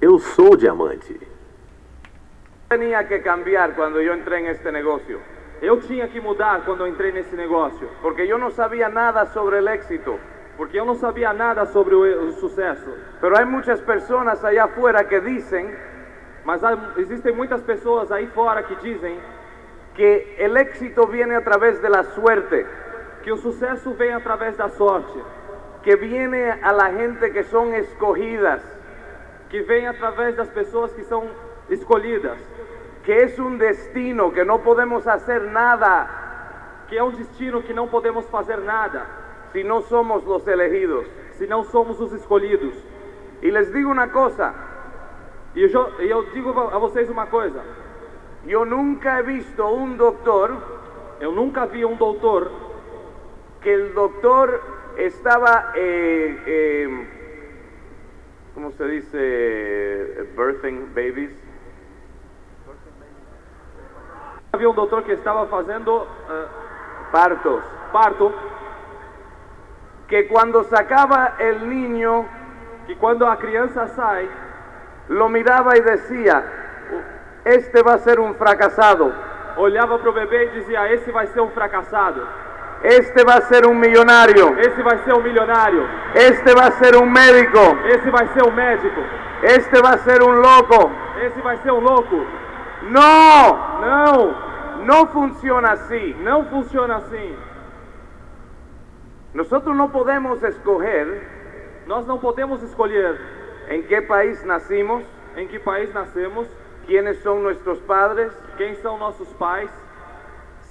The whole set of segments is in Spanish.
Eu sou diamante. Tenía que cambiar cuando yo entré en este negocio, Eu tinha que mudar quando eu entrei nesse negócio, porque yo no sabía nada sobre el éxito. porque eu não sabia nada sobre o, o sucesso. Pero hay muchas personas allá afuera que dicen Mas há- existem muitas pessoas aí fora que dizem que el éxito viene a través de la suerte, que o sucesso vem através da sorte, que viene a la gente que son escogidas, que vem através das pessoas que são escolhidas, que es un destino, que no podemos hacer nada que é um destino que não podemos fazer nada si no somos los elegidos. se não somos os escolhidos. Y les digo una cosa, E eu, e eu digo a vocês uma coisa: yo nunca he visto un doctor eu nunca vi um doutor que el doctor estaba, eh, eh, ¿cómo se dice? Birthing babies. havia um doutor que estava fazendo ah, Partos. parto, Que cuando sacaba el niño, que quando a criança sai, lo miraba y decía, este va a ser un fracasado, olhava para o bebê e dizia: Esse vai ser um fracassado, este va a ser un millonario, esse vai ser um milionário, este va a ser un médico, esse vai ser um médico, este va a ser un loco. esse vai ser um louco. No, Não, no funciona así. não funciona assim. Nosotros no podemos escoger Nós não podemos escolher en qué país nacimos, em que país nascemos, quiénes son nuestros padres, quem são nossos pais,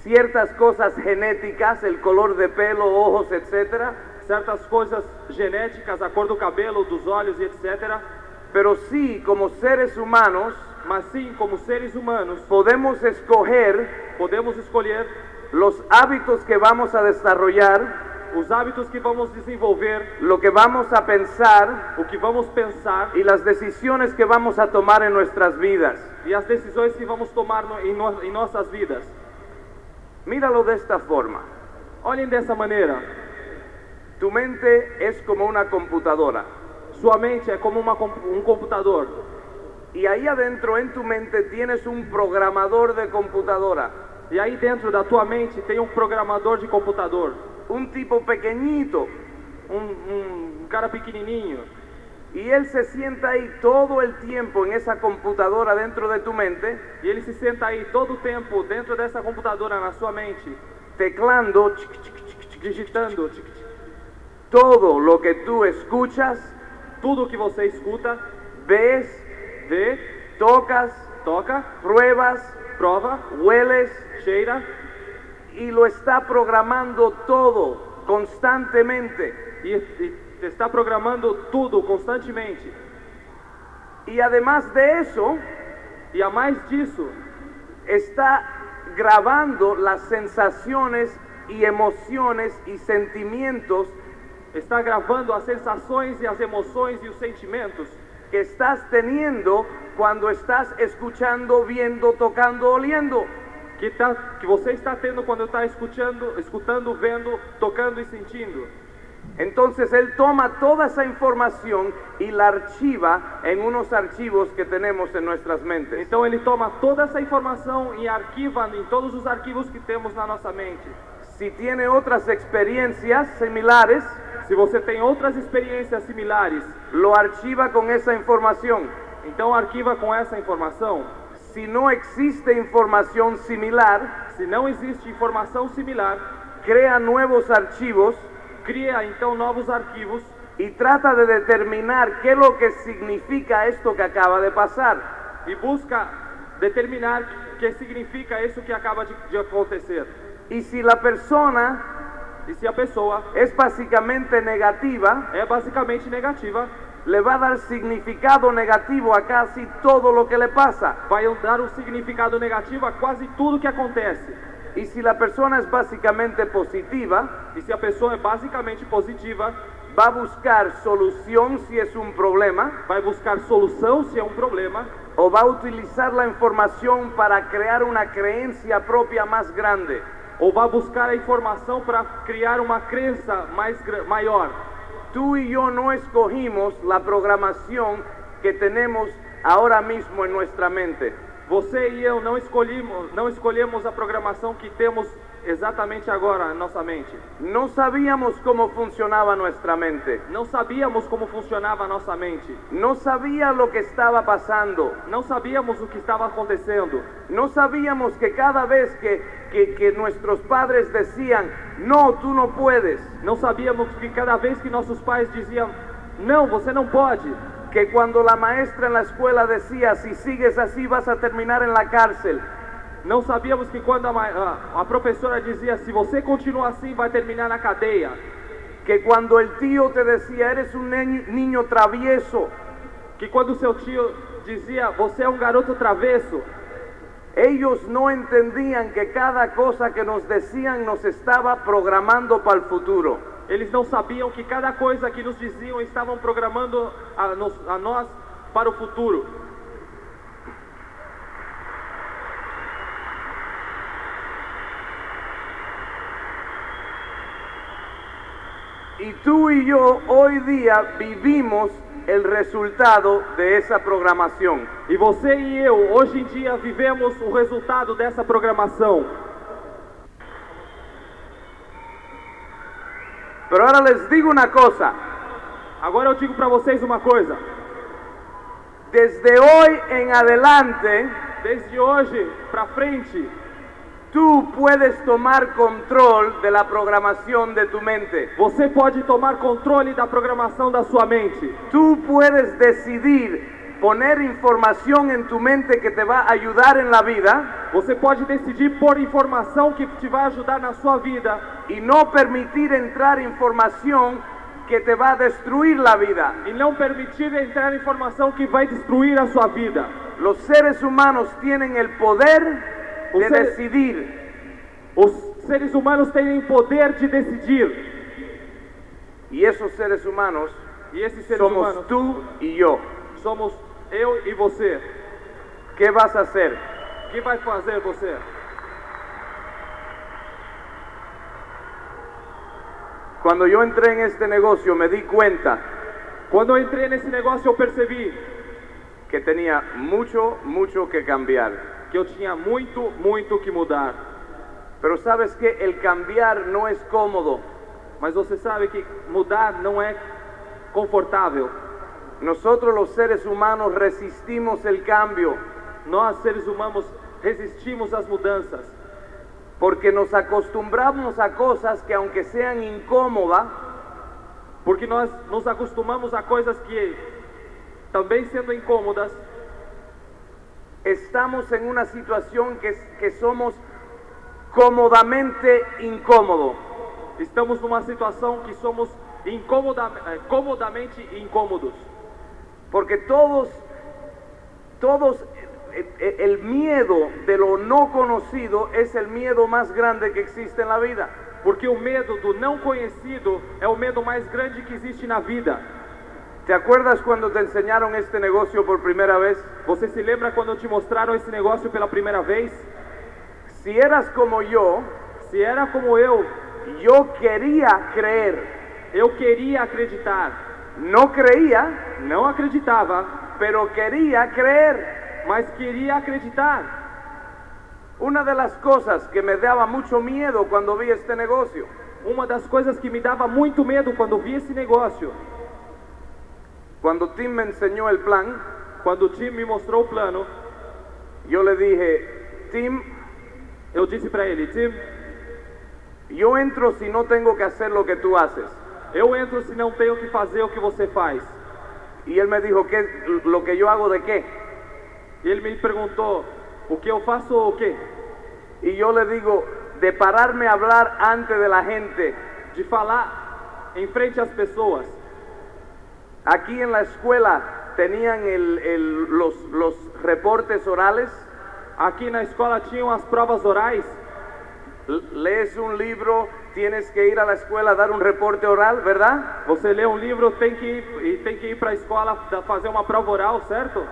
ciertas cosas genéticas, el color de pelo, ojos, etcétera, certas coisas genéticas, a cor do cabelo, dos olhos etc. pero sí como seres humanos Mas sim, como seres humanos, podemos escoger podemos escolher los hábitos que vamos a desarrollar, os hábitos que vamos desenvolver, lo que vamos a pensar o que vamos pensar y las decisiones que vamos a tomar en nuestras vidas. e as decisões que vamos tomar no, em, no, em vidas. Míralo de esta forma. Olhem dessa maneira: Tu mente es como una computadora. Sua mente é como uma, um computador, y ahí adentro en tu mente tienes un programador de computadora, e aí dentro da tua mente tem um programador de computador, un tipo pequeñito, um, um cara pequenininho, y él se sienta ahí todo el tiempo en esa computadora dentro de tu mente, e ele se senta aí todo o tempo dentro dessa computadora na sua mente, teclando digitando todo lo que tú escuchas, tudo o que você escuta, ves, vê, tocas, toca, pruebas, prova, hueles, cheira. y lo está programando todo constantemente. e, e está programando tudo constantemente. Y además de E a mais disso, está grabando las sensaciones y emociones y sentimientos está gravando as sensações e as emoções e os sentimentos que estás teniendo cuando estás escuchando, viendo, tocando, oliendo. que, tá, que você está tendo quando está escutando, escutando, vendo, tocando e sentindo. Entonces él toma toda esa información y la archiva en unos archivos que tenemos en nuestras mentes. Então ele toma toda essa informação e arquiva em todos os arquivos que temos na nossa mente. Si tiene otras experiencias similares, Se você tem outras experiências similares, lo archiva con esa información. então arquiva com essa informação. Si no existe información similar, Se não existe informação similar, crea nuevos archivos cria então novos arquivos y trata de determinar qué es lo que significa esto que acaba de pasar. e busca determinar o que significa isso que acaba de, de acontecer. Y si la persona E se a pessoa es básicamente negativa, é basicamente negativa, le va a dar significado negativo a casi todo lo que le pasa. vai dar um significado negativo a quase tudo que acontece. Y si la persona es básicamente positiva, E se a pessoa é basicamente positiva, va a buscar solución si es un problema vai buscar solução se é um problema o va a utilizar la información para crear una creencia propia más grande. ou vai buscar a informação para criar uma crença mais maior. Tú y yo no escogimos la programación que tenemos ahora mismo en nuestra mente. Você e eu não escolhemos, não escolhemos a programação que temos exatamente agora em nossa mente. No sabíamos cómo funcionaba nuestra mente. Não sabíamos como funcionava a nossa mente. No sabía lo que estaba pasando. Não sabíamos o que estava acontecendo. No sabíamos que cada vez que, que- que nuestros padres decían, no, tú no puedes, Não sabíamos que cada vez que nossos pais diziam: "Não, você não pode", que cuando la maestra en la escuela decía, si sigues así vas a terminar en la cárcel, não sabíamos que quando a, ma- a- a professora dizia: "Se você continuar assim, vai terminar na cadeia", que cuando el tío te decía, eres un niño travieso, que quando seu tio dizia: "Você é um garoto travesso", ellos no entendían que cada cosa que nos decían nos estaba programando para el futuro. Eles não sabiam que cada coisa que nos diziam estavam programando a, nos- a nós para o futuro. Y tú y yo hoy día vivimos el resultado de esa programación. E você e eu, hoje em dia, vivemos o resultado dessa programação. Pero ahora les digo una cosa, Agora eu digo para vocês uma coisa: desde hoy en adelante desde hoje para frente, tú puedes tomar control de la programación de tu mente. você pode tomar controle da programação da sua mente. Tú puedes decidir poner información en tu mente que te va a ayudar en la vida Você pode decidir pôr informação que te vai ajudar na sua vida y no permitir entrar información que te va a destruir la vida. e não permitir entrar informação que vai destruir a sua vida. Los seres humanos tienen el poder de decidir Os seres humanos têm o poder de decidir. y esos seres humanos E esses seres somos humanos tú y yo. somos eu e você. ¿Qué vas a hacer? O que vai fazer você? Cuando yo entré en este negocio me di cuenta Quando eu entrei nesse negócio, eu percebi que tenía mucho, mucho que cambiar. que eu tinha muito, muito que mudar. Pero sabes que el cambiar no es cómodo. Mas você sabe que mudar não é confortável. Nosotros los seres humanos resistimos el cambio Nós, seres humanos, resistimos às mudanças. porque nos acostumbramos a cosas que aunque sean incómodas, Porque nós nos acostumamos a coisas que, também sendo incômodas, estamos en una situación que, que somos cómodamente incómodos. estamos numa situação que somos eh, comodamente incômodos. Porque todos, todos, eh, eh, el miedo de lo no conocido es el miedo más grande que existe en la vida. Porque o medo do não conhecido é o medo mais grande que existe na vida. ¿Te acuerdas cuando te enseñaron este negocio por primera vez? Você se lembra quando te mostraram esse negócio pela primeira vez? Si eras como yo, Se era como eu, yo quería creer. eu queria acreditar. No creía, Não acreditava, pero quería creer. mas queria acreditar. Una de las cosas que me daba mucho miedo cuando vi este negocio Uma das coisas que me dava muito medo quando vi esse negócio, Cuando Tim me enseñó el plan, quando o time me mostrou o plano, yo le dije, Tim, eu disse para ele: Tim, yo entro si no tengo que hacer lo que tú haces. Eu entro se não tenho que fazer o que você faz. Y él me dijo, ¿qué, ¿lo que yo hago de qué? E ele me perguntou: o que eu faço o quê? Y yo le digo, de pararme a hablar antes de la gente. De falar em frente às pessoas. Aquí en la escuela tenían el- el- los, los reportes orales. Aqui na escola tinham as provas orais. L- Lees un libro, tienes que ir a la escuela a dar un reporte oral, ¿verdad? Você lê um livro, tem que ir, tem que ir para a escola fazer uma prova oral, certo?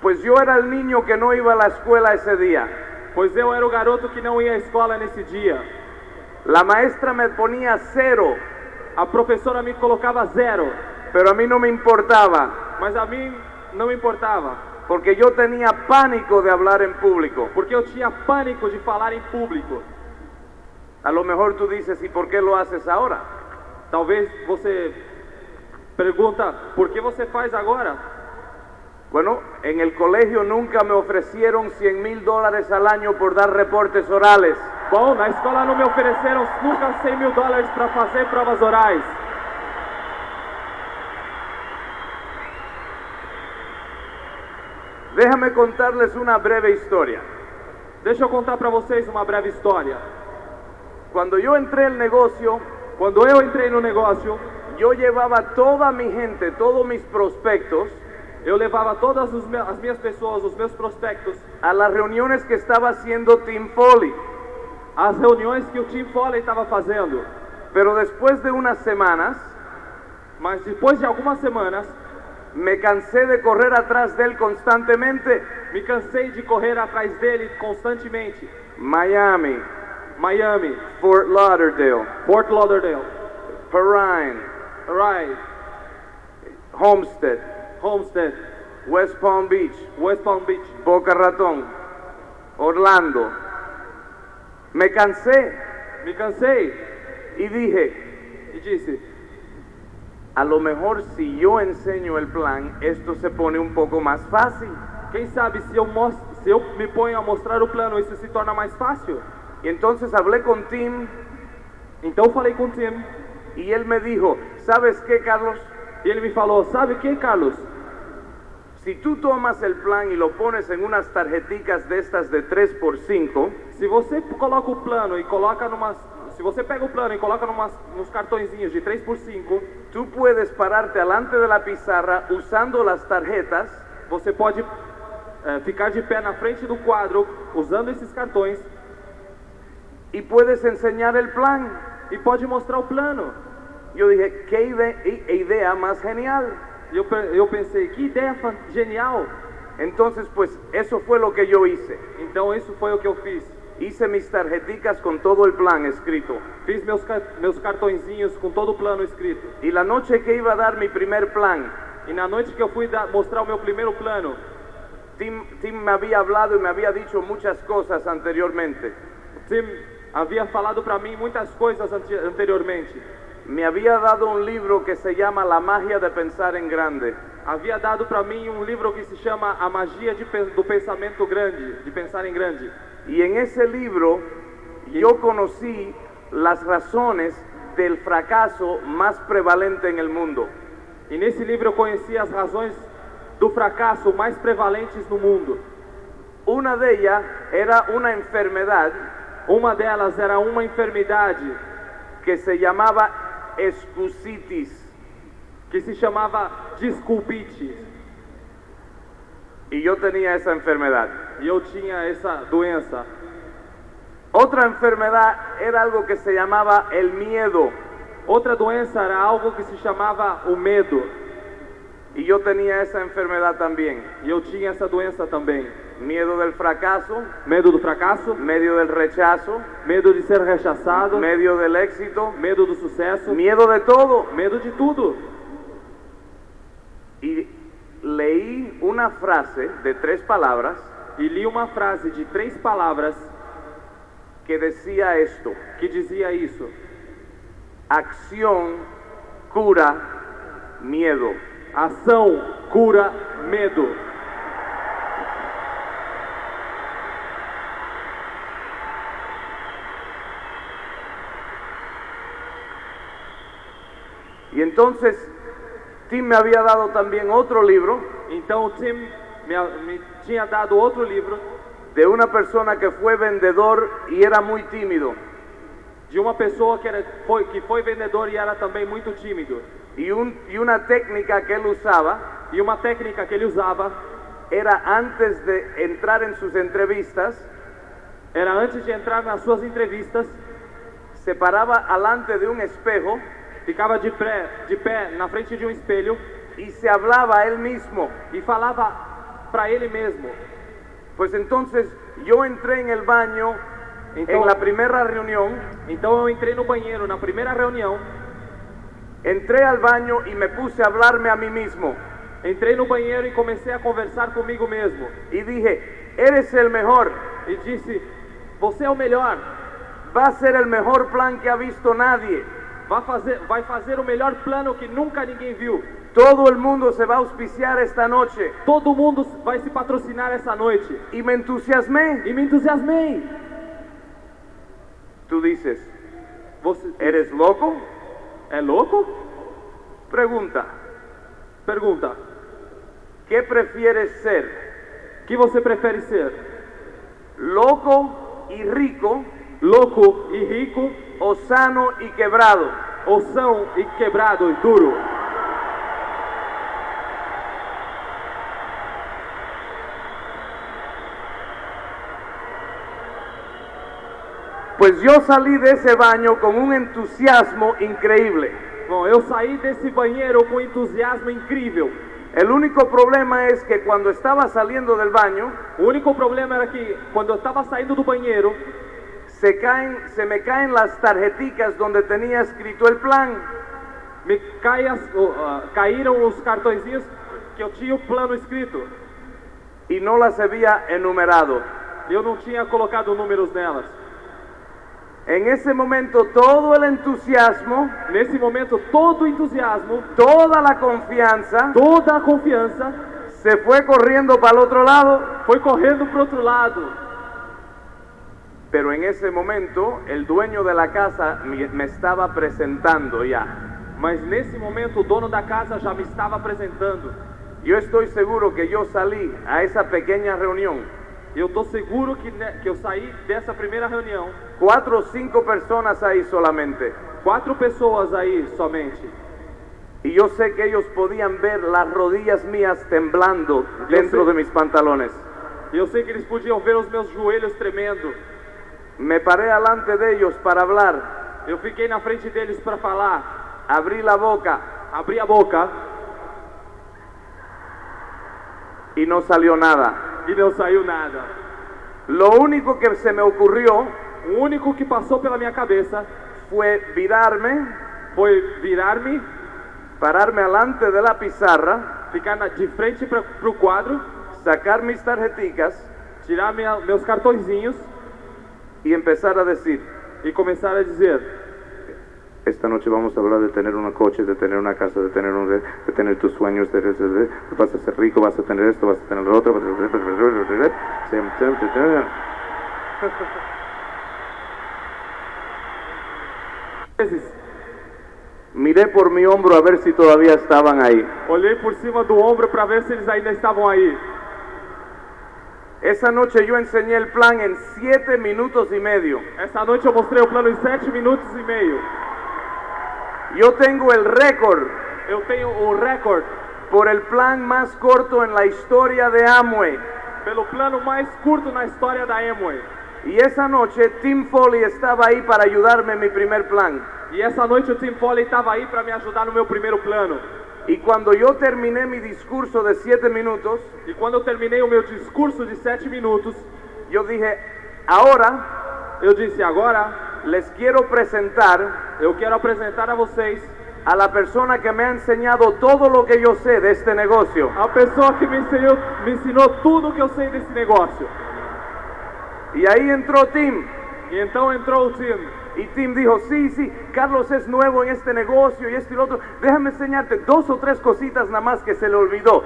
Pues yo era el niño que no iba a la escuela ese día. Pois eu era o garoto que não ia à escola nesse dia. La maestra me ponía cero, A professora me colocava zero, pero a mí no me importaba. Mas a mim não me importava, porque yo tenía pánico de hablar en público. porque eu tinha pânico de falar em público. A lo mejor tú dices, ¿y por qué lo haces ahora? Talvez você pergunta, por que você faz agora? Bueno, en el colegio nunca me ofrecieron 100 mil dólares al año por dar reportes orales. Bom, na escola não me ofereceram nunca 100 mil dólares para fazer provas orais. Déjame contarles una breve historia. Deixa eu contar para vocês uma breve história. Cuando yo entré al negocio, Quando eu entrei no negócio, yo llevaba toda mi gente, todos mis prospectos, eu levava todas os me- as minhas pessoas, os meus prospectos, a las reuniones que estaba haciendo Tim Foley. às reuniões que o Tim Foley estava fazendo. Pero después de unas semanas, Mas depois de algumas semanas, me cansé de correr atrás de él constantemente. me cansei de correr atrás dele constantemente. Miami, Miami, Fort Lauderdale, Fort Lauderdale, Perrine, Rye, Homestead, Homestead, West Palm Beach, West Palm Beach. Boca Ratón, Orlando. Me cansé Me cansei y dije, e disse: a lo mejor si yo enseño el plan, esto se pone un poco más fácil. quem sabe se eu, mos- se me ponho a mostrar o plano, isso se torna mais fácil? Y entonces hablé con Tim Então eu falei com o Tim y él me dijo, ¿sabes qué, Carlos? e ele me falou: Sabe o que, Carlos? Si tú tomas el plan y lo pones en unas tarjeticas de estas de 3 por 5, Se você coloca o plano e coloca numa. Se você pega o plano e coloca numas, nos cartõezinhos de 3x5, tú puedes pararte delante de la pizarra usando las tarjetas você pode eh, ficar de pé na frente do quadro usando esses cartões y puedes enseñar el plan. e pode mostrar o plano. Yo dije, qué ide- idea más genial. E eu, pe- eu pensei, que ideia genial! Entonces, pues eso fue lo que yo hice. Então isso foi o que eu fiz. Hice mis tarjeticas con todo el plan escrito. Fiz meus, ca- meus cartõezinhos com todo o plano escrito. Y la noche que iba a dar mi primer plan, E na noite que eu fui mostrar o meu primeiro plano, Tim, Tim me había hablado y me había dicho muchas cosas anteriormente. Tim havia falado para mim muitas coisas ante- anteriormente. Me había dado un libro que se llama La magia de pensar en grande. Havia dado para mim um livro que se chama A Magia de do Pensamento Grande, de pensar em grande. Y en ese libro yo conocí las razones del fracaso más prevalente en el mundo. E nesse livro eu conheci as razões do fracasso mais prevalentes no mundo. Una de ellas era una enfermedad Uma delas era uma enfermidade que se llamaba excusitis. que se chamava desculpite. Y yo tenía esa enfermedad. E eu tinha essa doença. Otra enfermedad era algo que se llamaba el miedo. Outra doença era algo que se chamava o medo. Y yo tenía esa enfermedad también. E eu tinha essa doença também. Miedo del fracaso, Medo do fracasso, medio del rechazo, medo de ser rechaçado, medio del éxito, medo do sucesso, miedo de todo. medo de tudo. Y leí una frase de tres palabras E li uma frase de três palavras que decía esto. que dizia isso: Acción cura miedo. ação cura medo. Entonces Tim me había dado también otro libro Então o Tim me, me tinha dado outro livro de una persona que fue vendedor y era muy tímido. de uma pessoa que, era, foi, que foi vendedor e era também muito tímido. Y, un- y una técnica que él usaba E uma técnica que ele usava era antes de entrar en sus entrevistas, era antes de entrar nas suas entrevistas, se paraba alante de un espejo ficava de pé, de pé na frente de um espelho y se hablaba a él mismo. e falava para ele mesmo. Pues entonces yo entré en el baño Então, en la primera reunión, então eu entrei no banheiro na primeira reunião, entré al baño y me puse a hablarme a mí mismo. Entrei no banheiro e comecei a conversar comigo mesmo. y dije, eres el mejor, E disse: Você é o melhor. va a ser el mejor plan que ha visto nadie. Vai fazer, vai fazer o melhor plano que nunca ninguém viu. Todo el mundo se va a auspiciar esta noche. Todo mundo vai se patrocinar essa noite. Y me entusiasmé. E me entusiasmei. Tú dices, Você ¿eres loco? é louco? Pregunta, Pergunta: ¿qué prefieres ser? que você prefere ser? ¿Loco y rico Louco e rico o sano y quebrado? ou são e quebrado e duro? Pues yo salí de ese baño con un entusiasmo increíble. Bom, eu saí desse banheiro com entusiasmo incrível. El único problema es que cuando estaba saliendo del baño, O único problema era que quando eu estava saindo do banheiro, se, caen, se me caen las tarjeticas donde tenía escrito el plan. me cai as- o- ah, caíram os cartõezinhos que eu tinha o plano escrito. y no las había enumerado. Eu não tinha colocado números nelas. En ese momento todo el entusiasmo, Nesse momento, todo o entusiasmo, toda la confianza toda a confiança se fue corriendo para el otro lado, foi correndo para outro lado. Pero en ese momento el dueño de la casa me estaba presentando ya. Mas nesse momento, o dono da casa já me estava apresentando. Yo estoy seguro que yo salí a esa pequeña reunión, E eu tô seguro que, que eu saí dessa primeira reunião, cuatro o cinco personas ahí solamente, quatro pessoas aí somente. y yo sé que ellos podían ver las rodillas mías temblando dentro sé. de mis pantalones. E eu sei que eles podiam ver os meus joelhos tremendo. Me paré delante de ellos para hablar, Eu fiquei na frente deles para falar, abrí la boca abri a boca y no salió nada. e não saiu nada. Lo único que se me ocurrió O único que passou pela minha cabeça fue virarme, foi virar-me, pararme delante de la pizarra, ficar na- de frente para o quadro, sacar mis tarjeticas tirar minha, meus cartõezinhos y empezar a decir, e começar a dizer: esta noche vamos a hablar de tener un coche, de tener una casa, de tener, un, de, tener tus sueños, de, de- vas a ser rico, vas a tener esto, vas a tener lo otro. Miré por mi hombro a ver si todavía estaban ahí. olhei por cima do ombro para ver se eles ainda estavam aí. Esa noche yo enseñé el plan en siete minutos y medio. Essa noite eu mostrei o plano em sete minutos e meio. Yo tengo el récord Eu tenho o recorde por el plan más corto en la historia de Amway. pelo plano mais curto na história da Amway. Y esa noche Tim Foley estaba ahí para ayudarme en mi primer plan. E essa noite o Tim Foley estava aí para me ajudar no meu primeiro plano. Y cuando yo terminé mi discurso de siete minutos, E quando eu terminei o meu discurso de sete minutos, yo dije, ahora eu disse: agora les quiero presentar eu quero apresentar a vocês a la persona que me ha enseñado todo lo que yo sé de este negocio. a pessoa que me ensinou, me ensinou tudo o que eu sei desse negócio. Y ahí entró Tim. E então entrou o Tim. Y Tim dijo, sí, sí, Carlos es nuevo en este negocio y esto y lo otro. Déjame enseñarte dos o tres cositas nada más que se le olvidó.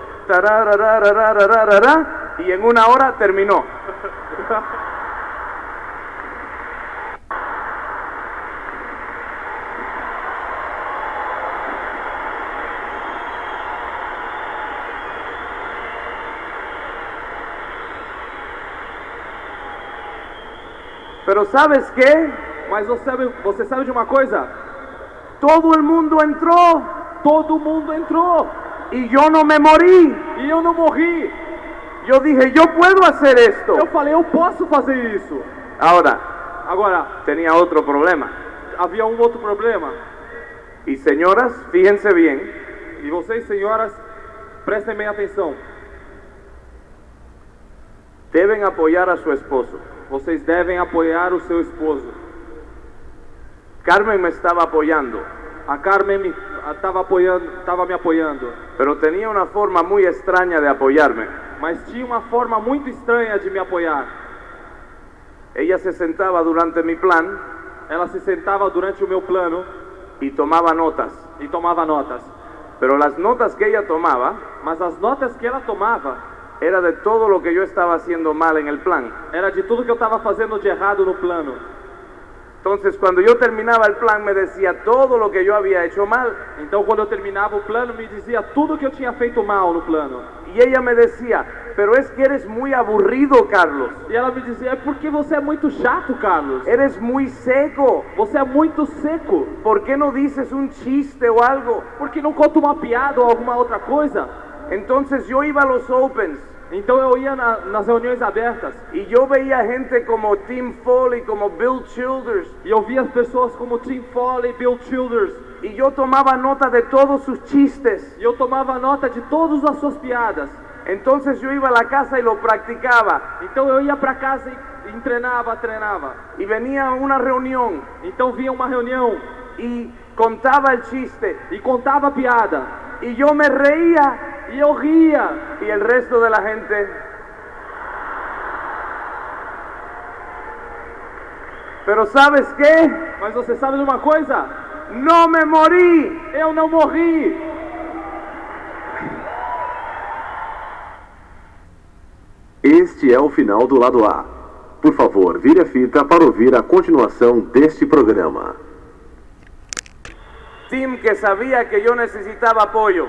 Y en una hora terminó. Pero ¿sabes qué? Mas você sabe, você sabe de uma coisa? Todo mundo entró Todo mundo entrou y yo no me morí. e eu não morri. Yo dije, yo puedo hacer esto. Eu falei, eu posso fazer isso. Ahora, Agora, tenía otro problema. havia um outro problema. Y señoras, fíjense bien, E vocês, senhoras, prestem bem atenção. deben apoyar a su esposo. Vocês devem apoiar o seu esposo. Carmen me estaba apoyando. A Carmen me, estava apoiando, estava me apoiando, pero tenía una forma muy extraña de apoyarme. mas tinha uma forma muito estranha de me apoiar. Ella se sentaba durante mi plan Ela se sentava durante o meu plano y tomaba notas, e tomava notas, pero las notas que ella tomaba mas as notas que ela tomava era de todo lo que yo estaba haciendo mal en el plan. era de tudo que eu estava fazendo de errado no plano. Entonces, cuando yo terminaba el plan, me decía todo lo que yo había hecho mal. Então, quando eu terminava o plano, me dizia tudo que eu tinha feito mal no plano. Y ella me decía, pero es que eres muy aburrido, Carlos. E ela me dizia: é porque você é muito chato, Carlos. Eres muy seco. Você é muito seco. ¿Por qué no dices un chiste o algo? Por que não conta uma piada ou alguma outra coisa? Entonces yo iba a los Opens Então eu ia na- nas reuniões abertas y yo veía gente como Tim Foley, como Bill Childers, e eu via pessoas como Tim Foley, Bill Childers, y yo tomaba nota de todos sus chistes. e eu tomava nota de todas as suas piadas. Entonces yo iba a la casa y lo practicaba. Então eu ia para casa e, e treinava, treinava. Y venía a una reunión Então vinha uma reunião y contaba el chiste e contava a piada y yo me reía e eu ria y el resto de la gente Pero ¿sabes qué? Mas você sabe de uma coisa? No me morí. Eu não morri. Este é o final do lado A. Por favor, vire a fita para ouvir a continuação deste programa. Tim que sabía que yo necesitaba apoyo,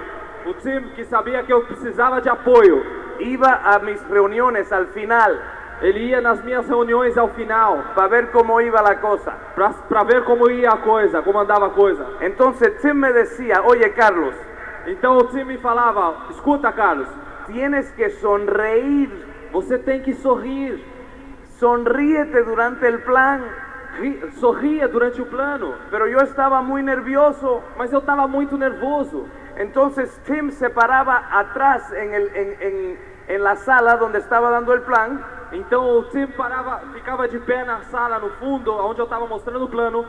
O time que sabia que eu precisava de apoio, iba a mis reuniones al final ele ia nas minhas reuniões ao final para ver cómo iba la cosa. para ver como ia a coisa, como andava a coisa. Entonces Tim me decía, oye Carlos, Então o time me falava: escuta, Carlos, tienes que sonreír, você tem que sorrir, sonríete durante el plan. Ri- sorria durante o plano. Pero yo estaba muy nervioso. Mas eu estava muito nervoso. Entonces Tim se paraba atrás en, el, en, en- en la sala donde estaba dando el plan. Então o time parava, ficava de pé na sala, no fundo, onde eu estava mostrando o plano,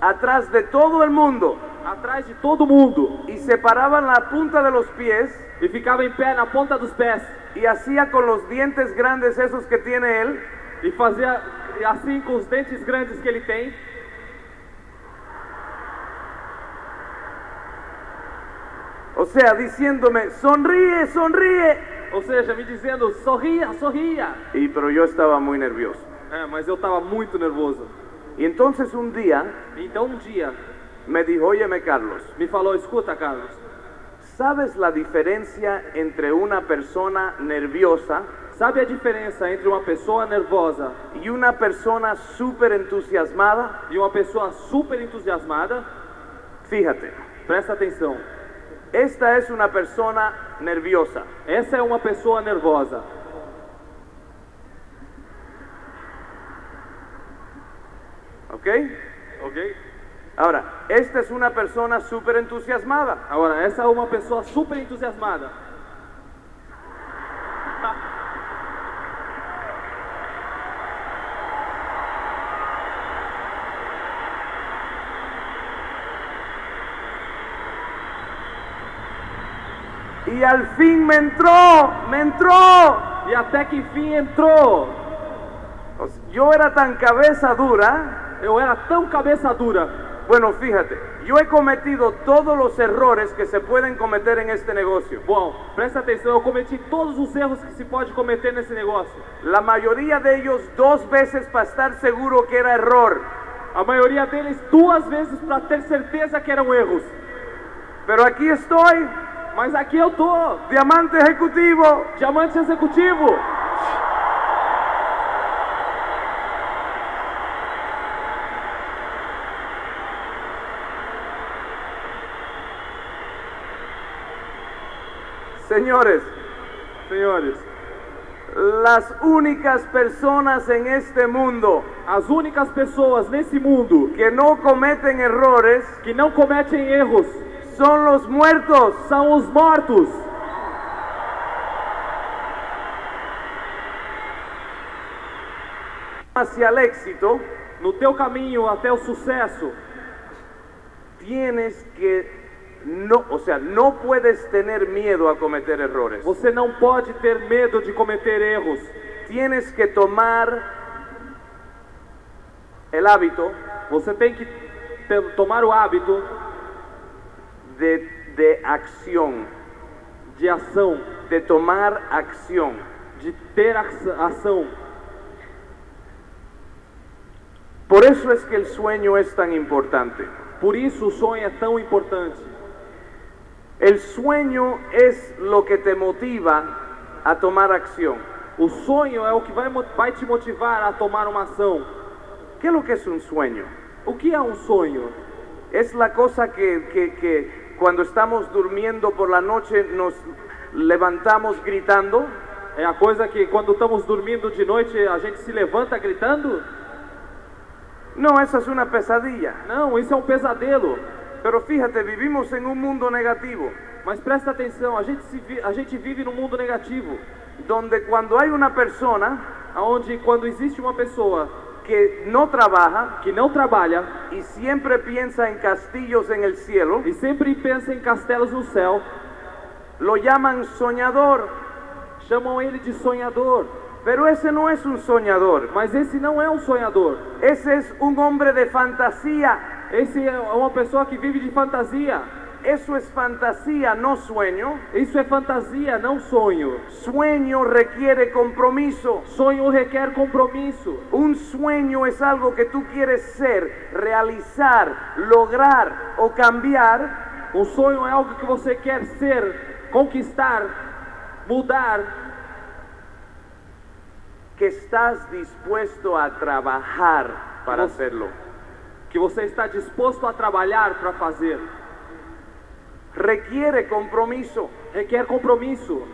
atrás de todo el mundo. Atrás de todo mundo, y se paraba en la punta de los pies. E ficava em pé na ponta dos pés. Y hacía con los dientes grandes esos que tiene él, e fazia assim com os dentes grandes que ele tem. O sea, diciéndome, sonríe, sonríe. Ou seja, me dizendo: sorria, sorria. Y pero yo estaba muy nervioso. É, mas eu estava muito nervoso. Y entonces un día Então um dia me dijo, óyeme Carlos, me falou: escuta, Carlos, ¿sabes la diferencia entre una persona nerviosa sabe a diferença entre uma pessoa nervosa y una persona súper entusiasmada? e uma pessoa super entusiasmada? Fíjate, Presta atenção. Esta es una persona nerviosa. Essa é uma pessoa nervosa. ¿Ok? Ok? Ahora, esta es una persona súper entusiasmada. Agora, essa é uma pessoa super entusiasmada. Y al fin me entró, me entró. E até que. O sea, Yo era tan cabeza dura. Eu era tão cabeça dura. Bueno, fíjate, yo he cometido todos los errores que se pueden cometer en este negocio. Bom, presta atenção, eu cometi todos os erros que se pode cometer nesse negócio. La mayoría de ellos dos veces para estar seguro que era error. A maioria deles duas vezes para ter certeza que eram erros. Pero aquí estoy, Mas aqui eu tô, diamante ejecutivo. diamante executivo. Señores, Senhores, las únicas personas en este mundo as únicas pessoas nesse mundo que no cometen errores que não cometem erros son los muertos. são os mortos. Hacia el éxito, No teu caminho até o sucesso, tienes que no, o sea, no puedes tener miedo a cometer errores. Você não pode ter medo de cometer erros. Tienes que tomar el hábito Você tem que tomar o hábito de, de acción, de ação, de tomar acción. de ter ação. Por eso es que el sueño es tan importante. Por isso o sonho é tão importante. El sueño es lo que te motiva a tomar acción. O sonho é o que mo- vai te motivar a tomar uma ação. ¿Qué es lo que es un sueño? O que é um sonho? Es la cosa que cuando estamos durmiendo por la noche nos levantamos gritando. É a coisa que quando estamos dormindo de noite a gente se levanta gritando? No, esa es una pesadilla. Não, isso é um pesadelo. Pero fíjate, vivimos en un mundo negativo, Mas presta atenção, a gente, se vi- a gente vive num mundo negativo, donde cuando hay una persona onde quando existe uma pessoa que no trabaja que não trabalha y siempre piensa en castillos en el cielo, e sempre pensa em castelos no céu, lo llaman soñador. chamam ele de sonhador. Pero ese no es un soñador, Mas esse não é um sonhador. ese es un hombre de fantasía. Esse é uma pessoa que vive de fantasia. Eso es fantasía, no sueño. Isso é fantasia, não sonho. Sueño requiere compromiso. Sonho requer compromisso. Un sueño es algo que tú quieres ser, realizar, lograr o cambiar Um sonho é algo que você quer ser, conquistar, mudar, que estás dispuesto a trabajar para hacerlo. que você está disposto a trabalhar para fazer. Requiere compromiso. Requer compromisso.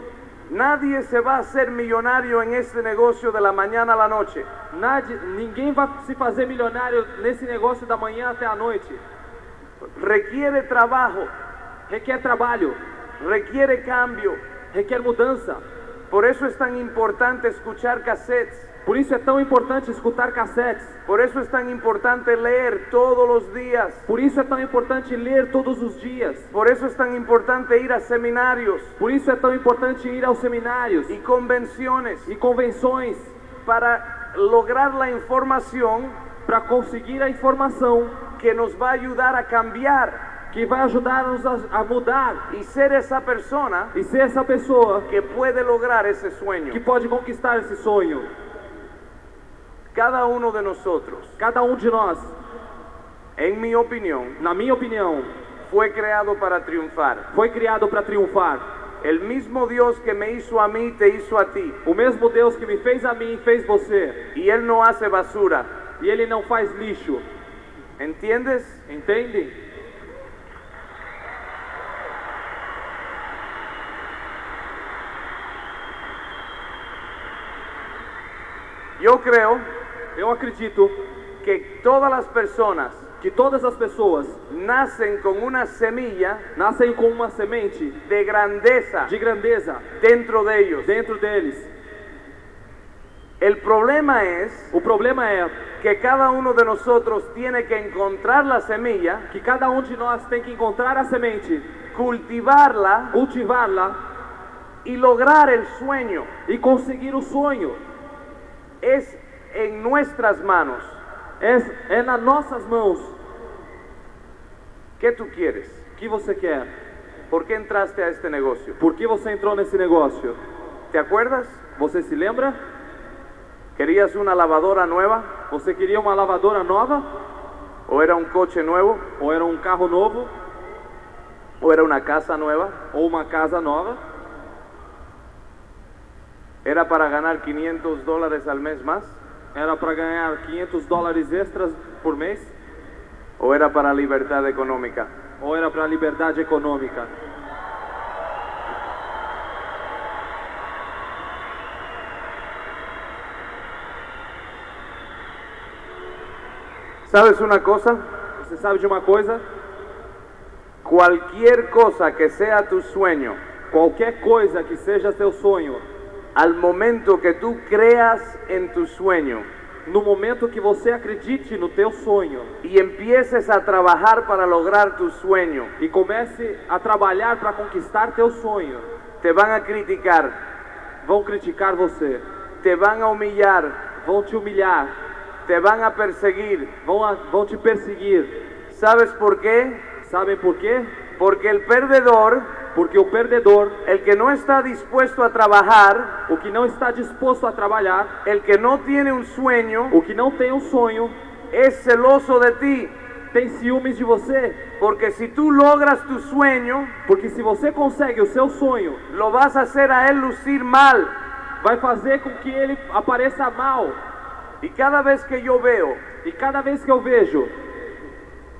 Nadie se va a hacer millonario en este negocio de la mañana a la noche. Nade- ninguém vai se fazer milionário nesse negócio da manhã até a noite. Requiere trabajo, Requer trabalho, requiere cambio. requer mudança. Por eso es tan importante escuchar cassettes. Por isso é tão importante escutar cassetes. Por eso es tan importante leer todos los días. Por isso é tão importante ler todos os dias. Por eso es tan importante ir a seminarios Por isso é tão importante ir aos seminários y convenciones e convenções para lograr la información para conseguir a informação que nos va a ayudar a cambiar que vai ajudar-nos a, a mudar y ser esa persona e ser essa pessoa que puede lograr ese sueño. que pode conquistar esse sonho. Cada uno de nosotros, Cada um de nós, en mi opinión, na minha opinião, fue creado para triunfar. foi criado para triunfar. El mismo Dios que me hizo a mí te hizo a ti. O mesmo Deus que me fez a mim fez você. Y Él no hace basura. E Ele não faz lixo. ¿Entiendes? Entende? Yo creo Eu acredito que todas las personas que todas as pessoas nacen con una semilla nascem com uma semente de grandeza de grandeza dentro de ellos. dentro deles. El problema es O problema é que cada uno de nosotros tiene que encontrar la semilla, que cada um de nós tem que encontrar a semente, cultivarla cultivá-la y lograr el sueño. e conseguir o sonho. Es en nuestras manos. É, é nas nossas mãos. ¿Qué tú quieres? O que você quer? ¿Por qué entraste a este negocio? Por que você entrou nesse negócio? ¿Te acuerdas? Você se lembra? ¿Querías una lavadora nueva? Você queria uma lavadora nova? ¿O era un coche nuevo? Ou era um carro novo? ¿O era una casa nueva? Ou uma casa nova? ¿Era para ganar 500 dólares al mes más? Era para ganhar 500 dólares extras por mês? ¿O era para libertad económica? Ou era para liberdade econômica? ¿Sabes una cosa? Você sabe de uma coisa? Cualquier cosa que sea tu sueño, Qualquer coisa que seja seu sonho, al momento que tú creas en tu sueño, no momento que você acredite no teu sonho y empieces a trabajar para lograr tu sueño, e comece a trabalhar para conquistar teu sonho, te van a criticar, vão criticar você, te van a humillar, vão te humilhar, te van a perseguir. vão, a- vão te perseguir. ¿Sabes por qué? Sabem por quê? Porque el perdedor, Porque o perdedor, el que no está dispuesto a trabajar, o que não está disposto a trabalhar, el que no tiene un sueño, o que não tem um sonho, es celoso de ti. tem ciúmes de você. Porque si tú logras tu sueño, Porque se você consegue o seu sonho, lo vas a hacer a él lucir mal. vai fazer com que ele apareça mal. Y cada vez que yo veo E cada vez que eu vejo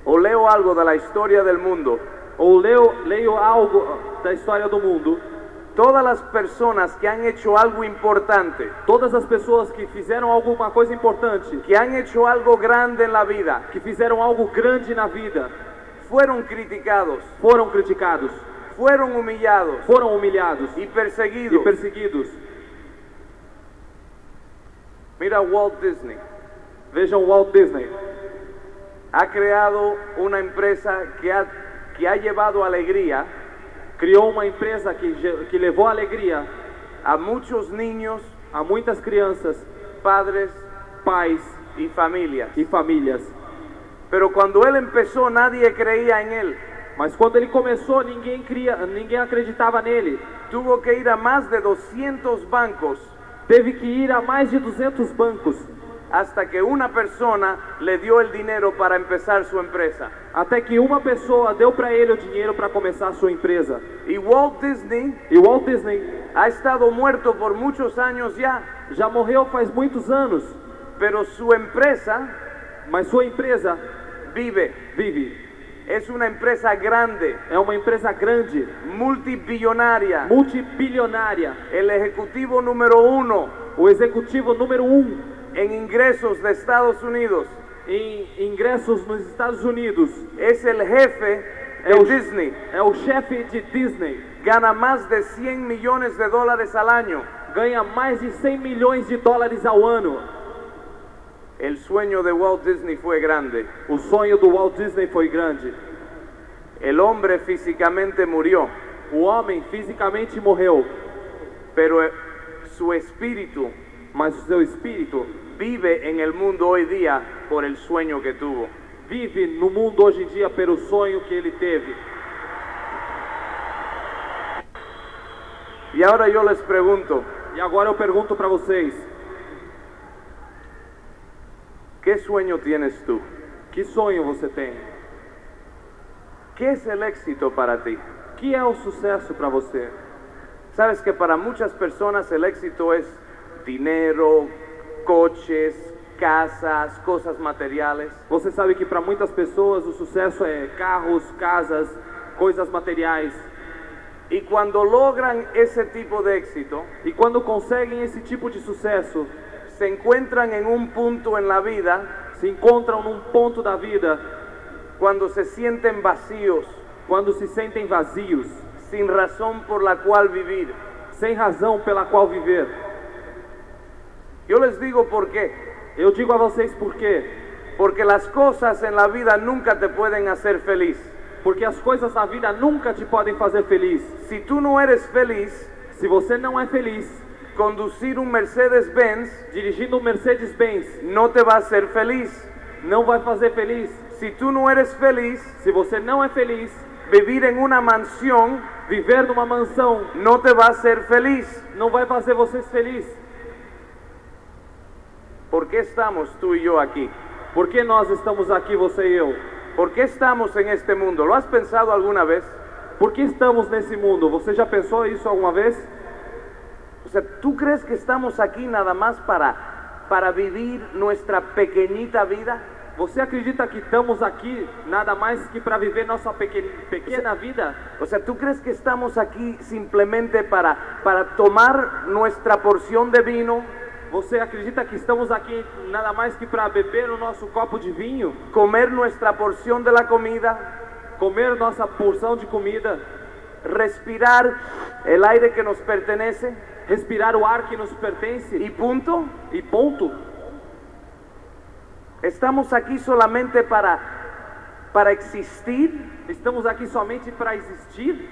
o leo algo de la historia del mundo, ou leio, leio algo da história do mundo, todas las personas que han hecho algo importante, todas as pessoas que fizeram alguma coisa importante, que han hecho algo grande en la vida, que fizeram algo grande na vida, fueron criticados, foram criticados, fueron humillados foram humilhados y e perseguidos. perseguidos. Mira Walt Disney. Vejam Walt Disney. Ha creado una empresa que ha, que ha llevado alegría Criou uma empresa que, que levou alegria a muchos niños, a muitas crianças, padres pais y familias. e famílias. Pero cuando él empezó nadie creía en él. Mas quando ele começou, ninguém, cria, ninguém acreditava nele. Tuvo que ir a más de 200 bancos Teve que ir a mais de 200 bancos hasta que una persona le dio el dinero para empezar su empresa. até que uma pessoa deu para ele o dinheiro para começar a sua empresa. Y Walt Disney E Walt Disney ha estado muerto por muchos años ya, já morreu faz muitos anos, pero su empresa mas sua empresa vive. vive. Es una empresa grande, É uma empresa grande, multibillonaria, multibilionária, el ejecutivo número uno o executivo número um en ingresos de Estados Unidos. em ingressos nos Estados Unidos. Es el jefe É de o, Disney. é o chefe de Disney. Gana más de 100 millones de dólares al año. Ganha mais de 100 milhões de dólares ao ano. El sueño de Walt Disney fue grande. O sonho do Walt Disney foi grande. El hombre físicamente murió, O homem fisicamente morreu, pero eh, su espíritu mas o seu espírito vive en el mundo hoy día por el sueño que tuvo. vive no mundo hoje em dia pelo sonho que ele teve. Y ahora yo les pregunto, E agora eu pergunto para vocês: ¿qué sueño tienes tú? que sonho você tem? ¿Qué es el éxito para ti? Que é o sucesso para você? Sabes que para muchas personas el éxito es dinero, coches, casas, cosas materiales. Você sabe que para muitas pessoas o sucesso é carros, casas, coisas materiais. Y cuando logran ese tipo de éxito, E quando conseguem esse tipo de sucesso, se encuentran en un punto en la vida se encontram num ponto da vida cuando se sienten vacíos, quando se sentem vazios, sin razón por la cual vivir. sem razão pela qual viver. Yo les digo por qué. Eu digo a vocês por quê? Porque las cosas en la vida nunca te pueden hacer feliz. Porque as coisas na vida nunca te podem fazer feliz. Si tú no eres feliz, Se você não é feliz, conducir un Mercedes-Benz dirigindo um Mercedes-Benz no te va a hacer feliz. não vai fazer feliz. Si tú no eres feliz, Se você não é feliz, vivir en una mansión viver numa mansão no te va a hacer feliz. não vai fazer vocês felizes. ¿Por qué estamos tú y yo aquí? Por que nós estamos aqui, você e eu? ¿Por qué estamos en este mundo? ¿Lo has pensado alguna vez? Por que estamos nesse mundo? Você já pensou isso alguma vez? O sea, ¿tú crees que estamos aquí nada más para, para vivir nuestra pequeñita vida? Você acredita que estamos aqui nada mais que para viver nossa pequena, pequena vida? O sea, ¿tú crees que estamos aquí simplemente para, para tomar nuestra porción de vino, Você acredita que estamos aqui nada mais que para beber o nosso copo de vinho, comer nuestra porción de la comida, comer nossa porção de comida, respirar el aire que nos pertenece respirar o ar que nos pertence y punto? e ponto? Estamos aquí solamente para, para existir. Estamos aqui somente para existir?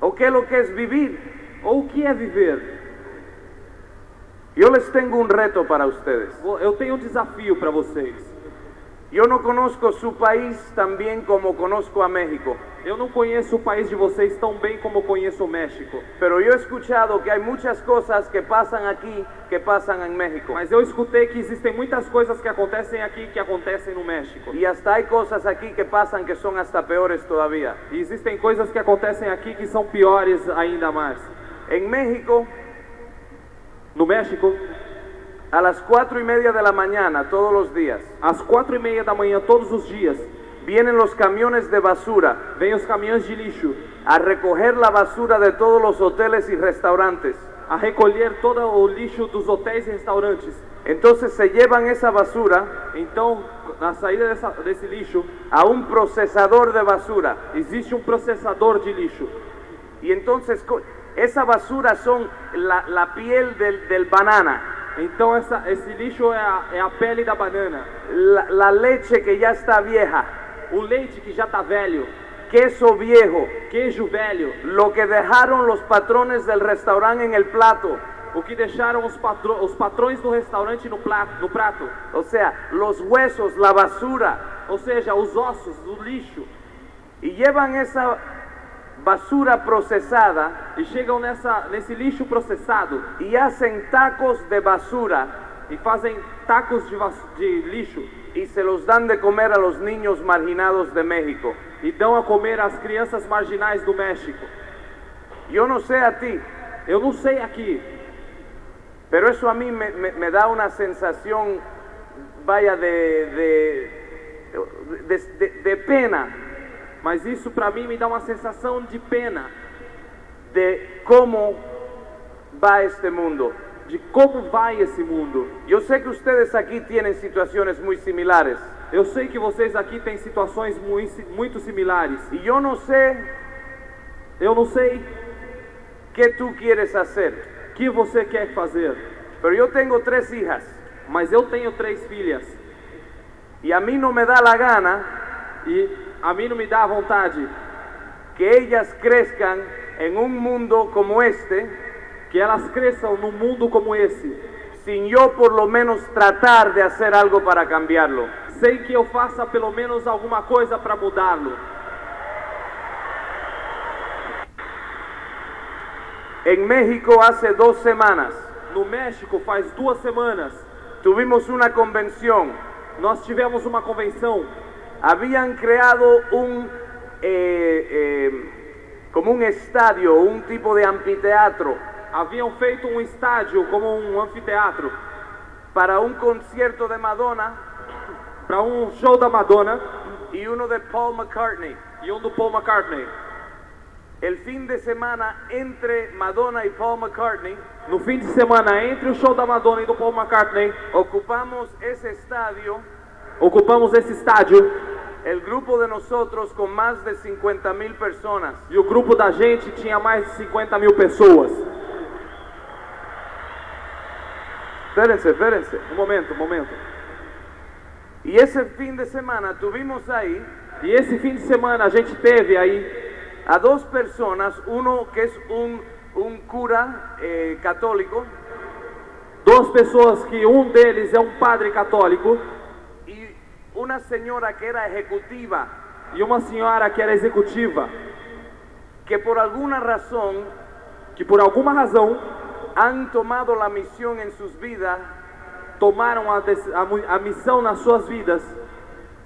¿O qué es lo que es vivir? Ou o que é viver? Yo les tengo un reto para ustedes. Eu tenho um desafio para vocês. Yo no conozco su país tan bien como conozco a México, Eu não conheço o país de vocês tão bem como eu conheço o México. pero yo he escuchado que hay muchas cosas que pasan aquí que pasan en México. Mas eu escutei que existem muitas coisas que acontecem aqui que acontecem no México. Y hasta hay cosas aquí que pasan que son hasta peores todavía. E existem coisas que acontecem aqui que são piores ainda mais. En México, No México, a las cuatro y media de la mañana, todos los días, às quatro e meia da manhã, todos os dias, vienen los camiones de basura vêm os caminhões de lixo a recoger la basura de todos los hoteles y restaurantes. a recolher todo o lixo dos hotéis e restaurantes. Entonces se llevan esa basura Então, na saída dessa, desse lixo, a un procesador de basura. existe um processador de lixo. Entonces co- esa basura son la, la piel del, del banana, Então, essa, esse lixo é a, é a pele da banana, la, la leche que ya está vieja, o leite que já está velho, queso viejo, queijo velho, lo que dejaron los patrones del restaurante en el plato. o que deixaram os, patro, os patrões do restaurante no, pla- no prato. O sea, los huesos, la basura. Ou seja, os ossos, o lixo. Y llevan esa basura procesada E chegam nessa, nesse lixo processado y hacen tacos de basura e fazem tacos de, de lixo y se los dan de comer a los niños marginados de México. e dão a comer às crianças marginais do México. Yo no sé a ti, Eu não sei aqui, pero eso a mí me, me- me da una sensación, vaya, de, de- de- de pena mas isso para mim me dá uma sensação de pena de cómo va este mundo. de como vai esse mundo. Yo sé que ustedes aquí tienen situaciones muy similares Eu sei que vocês aqui têm situações mui- muito similares. y yo no sé Eu não sei qué tú quieres hacer, o que você quer fazer, pero yo tengo tres hijas mas eu tenho três filhas y a mí no me da la gana e a mim não me dá vontade que ellas crezcan en un mundo como este que elas cresçam num mundo como esse, sin yo por lo menos tratar de hacer algo para cambiarlo. sem que eu faça pelo menos alguma coisa para mudá-lo. En México hace dos semanas No México, faz duas semanas, tuvimos una convención. nós tivemos uma convenção. Habían creado un eh, eh, como un estadio, un tipo de anfiteatro. Haviam feito um estádio como um anfiteatro. Para un concierto de Madonna. Para um show da Madonna. Y uno de Paul McCartney. e um do Paul McCartney. El fin de semana entre Madonna y Paul McCartney No fim de semana, entre o show da Madonna e do Paul McCartney, ocupamos ese estadio, ocupamos esse estádio el grupo de nosotros con más de 50 mil personas. e o grupo da gente tinha mais de 50 mil pessoas. Espérense, espérense. Um momento, um momento. Y ese fin de semana tuvimos ahí E esse fim de semana a gente teve aí a dos personas, uno que es un, un cura eh, católico duas pessoas que um deles é um padre católico una señora que era ejecutiva, e uma senhora que era executiva, que por alguna razón que por alguma razão han tomado la misión en sus vidas tomaram a, a a missão nas suas vidas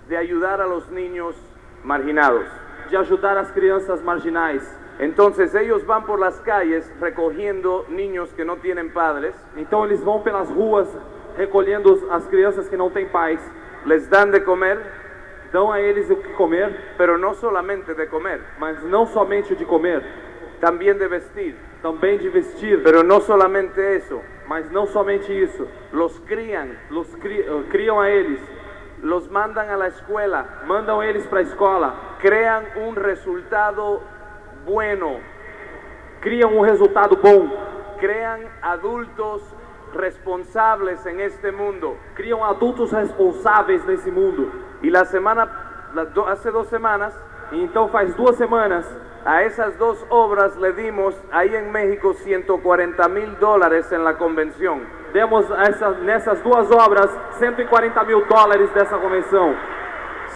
de ayudar a los niños marginados. de ajudar as crianças marginais. Entonces ellos van por las calles recogiendo niños que no tienen padres, Então eles vão pelas ruas recolhendo as crianças que não têm pais, les dan de comer, dão a eles o que comer, pero no solamente de comer, mas não somente de comer, también de vestir, também de vestir, pero no solamente eso, mas não somente isso. los crían, Los cri- eh, criam a eles, los mandan a la escuela, mandam eles para a escola, crean un resultado bueno, criam um resultado bom, crean adultos responsables en este mundo. criam adultos responsáveis nesse mundo. Y la semana, hace dos semanas, E então faz duas semanas a esas dos obras le dimos ahí en México 140 mil dólares en la convención. demos essa, nessas duas obras 140 mil dólares dessa convenção.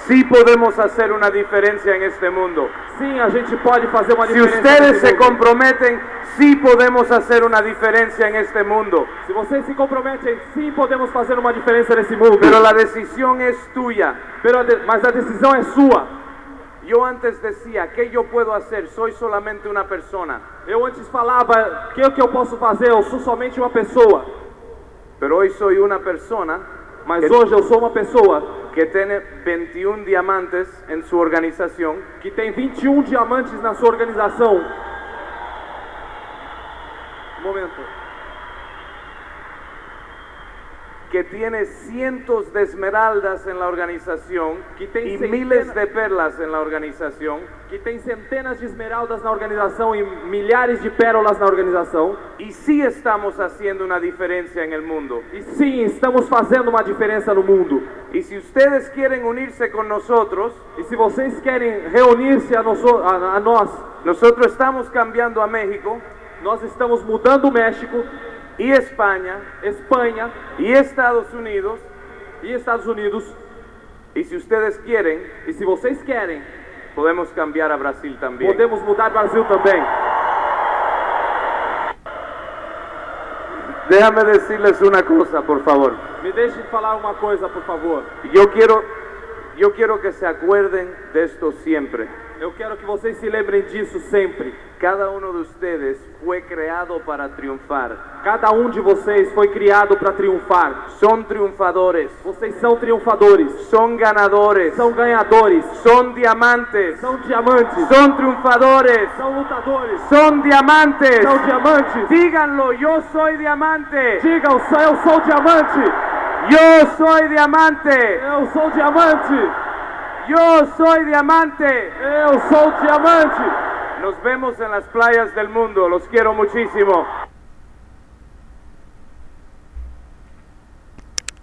Sí podemos hacer una diferencia en este mundo. Sim, a gente pode fazer uma Si diferença. ustedes nesse se mundo. comprometen, sí podemos hacer una diferencia en este mundo. Se vocês se comprometem, sim, podemos fazer uma diferença nesse mundo. Pero la decisión es tuya. Pero a de- mas a decisão é sua. Yo antes decía, ¿qué yo puedo hacer? Soy solamente una persona. Eu antes falava, o que, que eu posso fazer? Eu sou somente uma pessoa. Pero hoy soy una persona Mas que, hoje eu sou uma pessoa que tiene 21 diamantes en su organización que tem 21 diamantes na sua organização. Um momento. Que tiene cientos de esmeraldas en la organización y centenas- miles de perlas en la organización Que tem centenas de esmeraldas na organização e milhares de pérolas na organização. y sí estamos haciendo una diferencia en el mundo. E sim, estamos fazendo uma diferença no mundo. Y si ustedes quieren unirse con nosotros, E se vocês querem reunir-se a, a- a nós, nosotros estamos cambiando a México nós estamos mudando o México, y España Espanha y Estados Unidos. e Estados Unidos. Y si ustedes quieren, E se vocês querem, podemos cambiar a Brasil también. podemos mudar Brasil também. Déjame decirles una cosa, por favor. Me deixem falar uma coisa, por favor. Yo quiero, yo quiero que se acuerden de esto siempre. Eu quero que vocês se lembrem disso sempre. Cada uno de ustedes fue creado para triunfar. Cada um de vocês foi criado para triunfar. Son triunfadores, Vocês são triunfadores, son ganadores, são ganhadores, son diamantes, são diamantes, son triunfadores, são lutadores, son diamantes. são diamantes. Díganlo, yo soy diamante. Digam, eu sou diamante. Yo soy diamante. Eu sou diamante. Yo soy diamante. Eu sou diamante. Nos vemos en las playas del mundo. Los quiero muchísimo.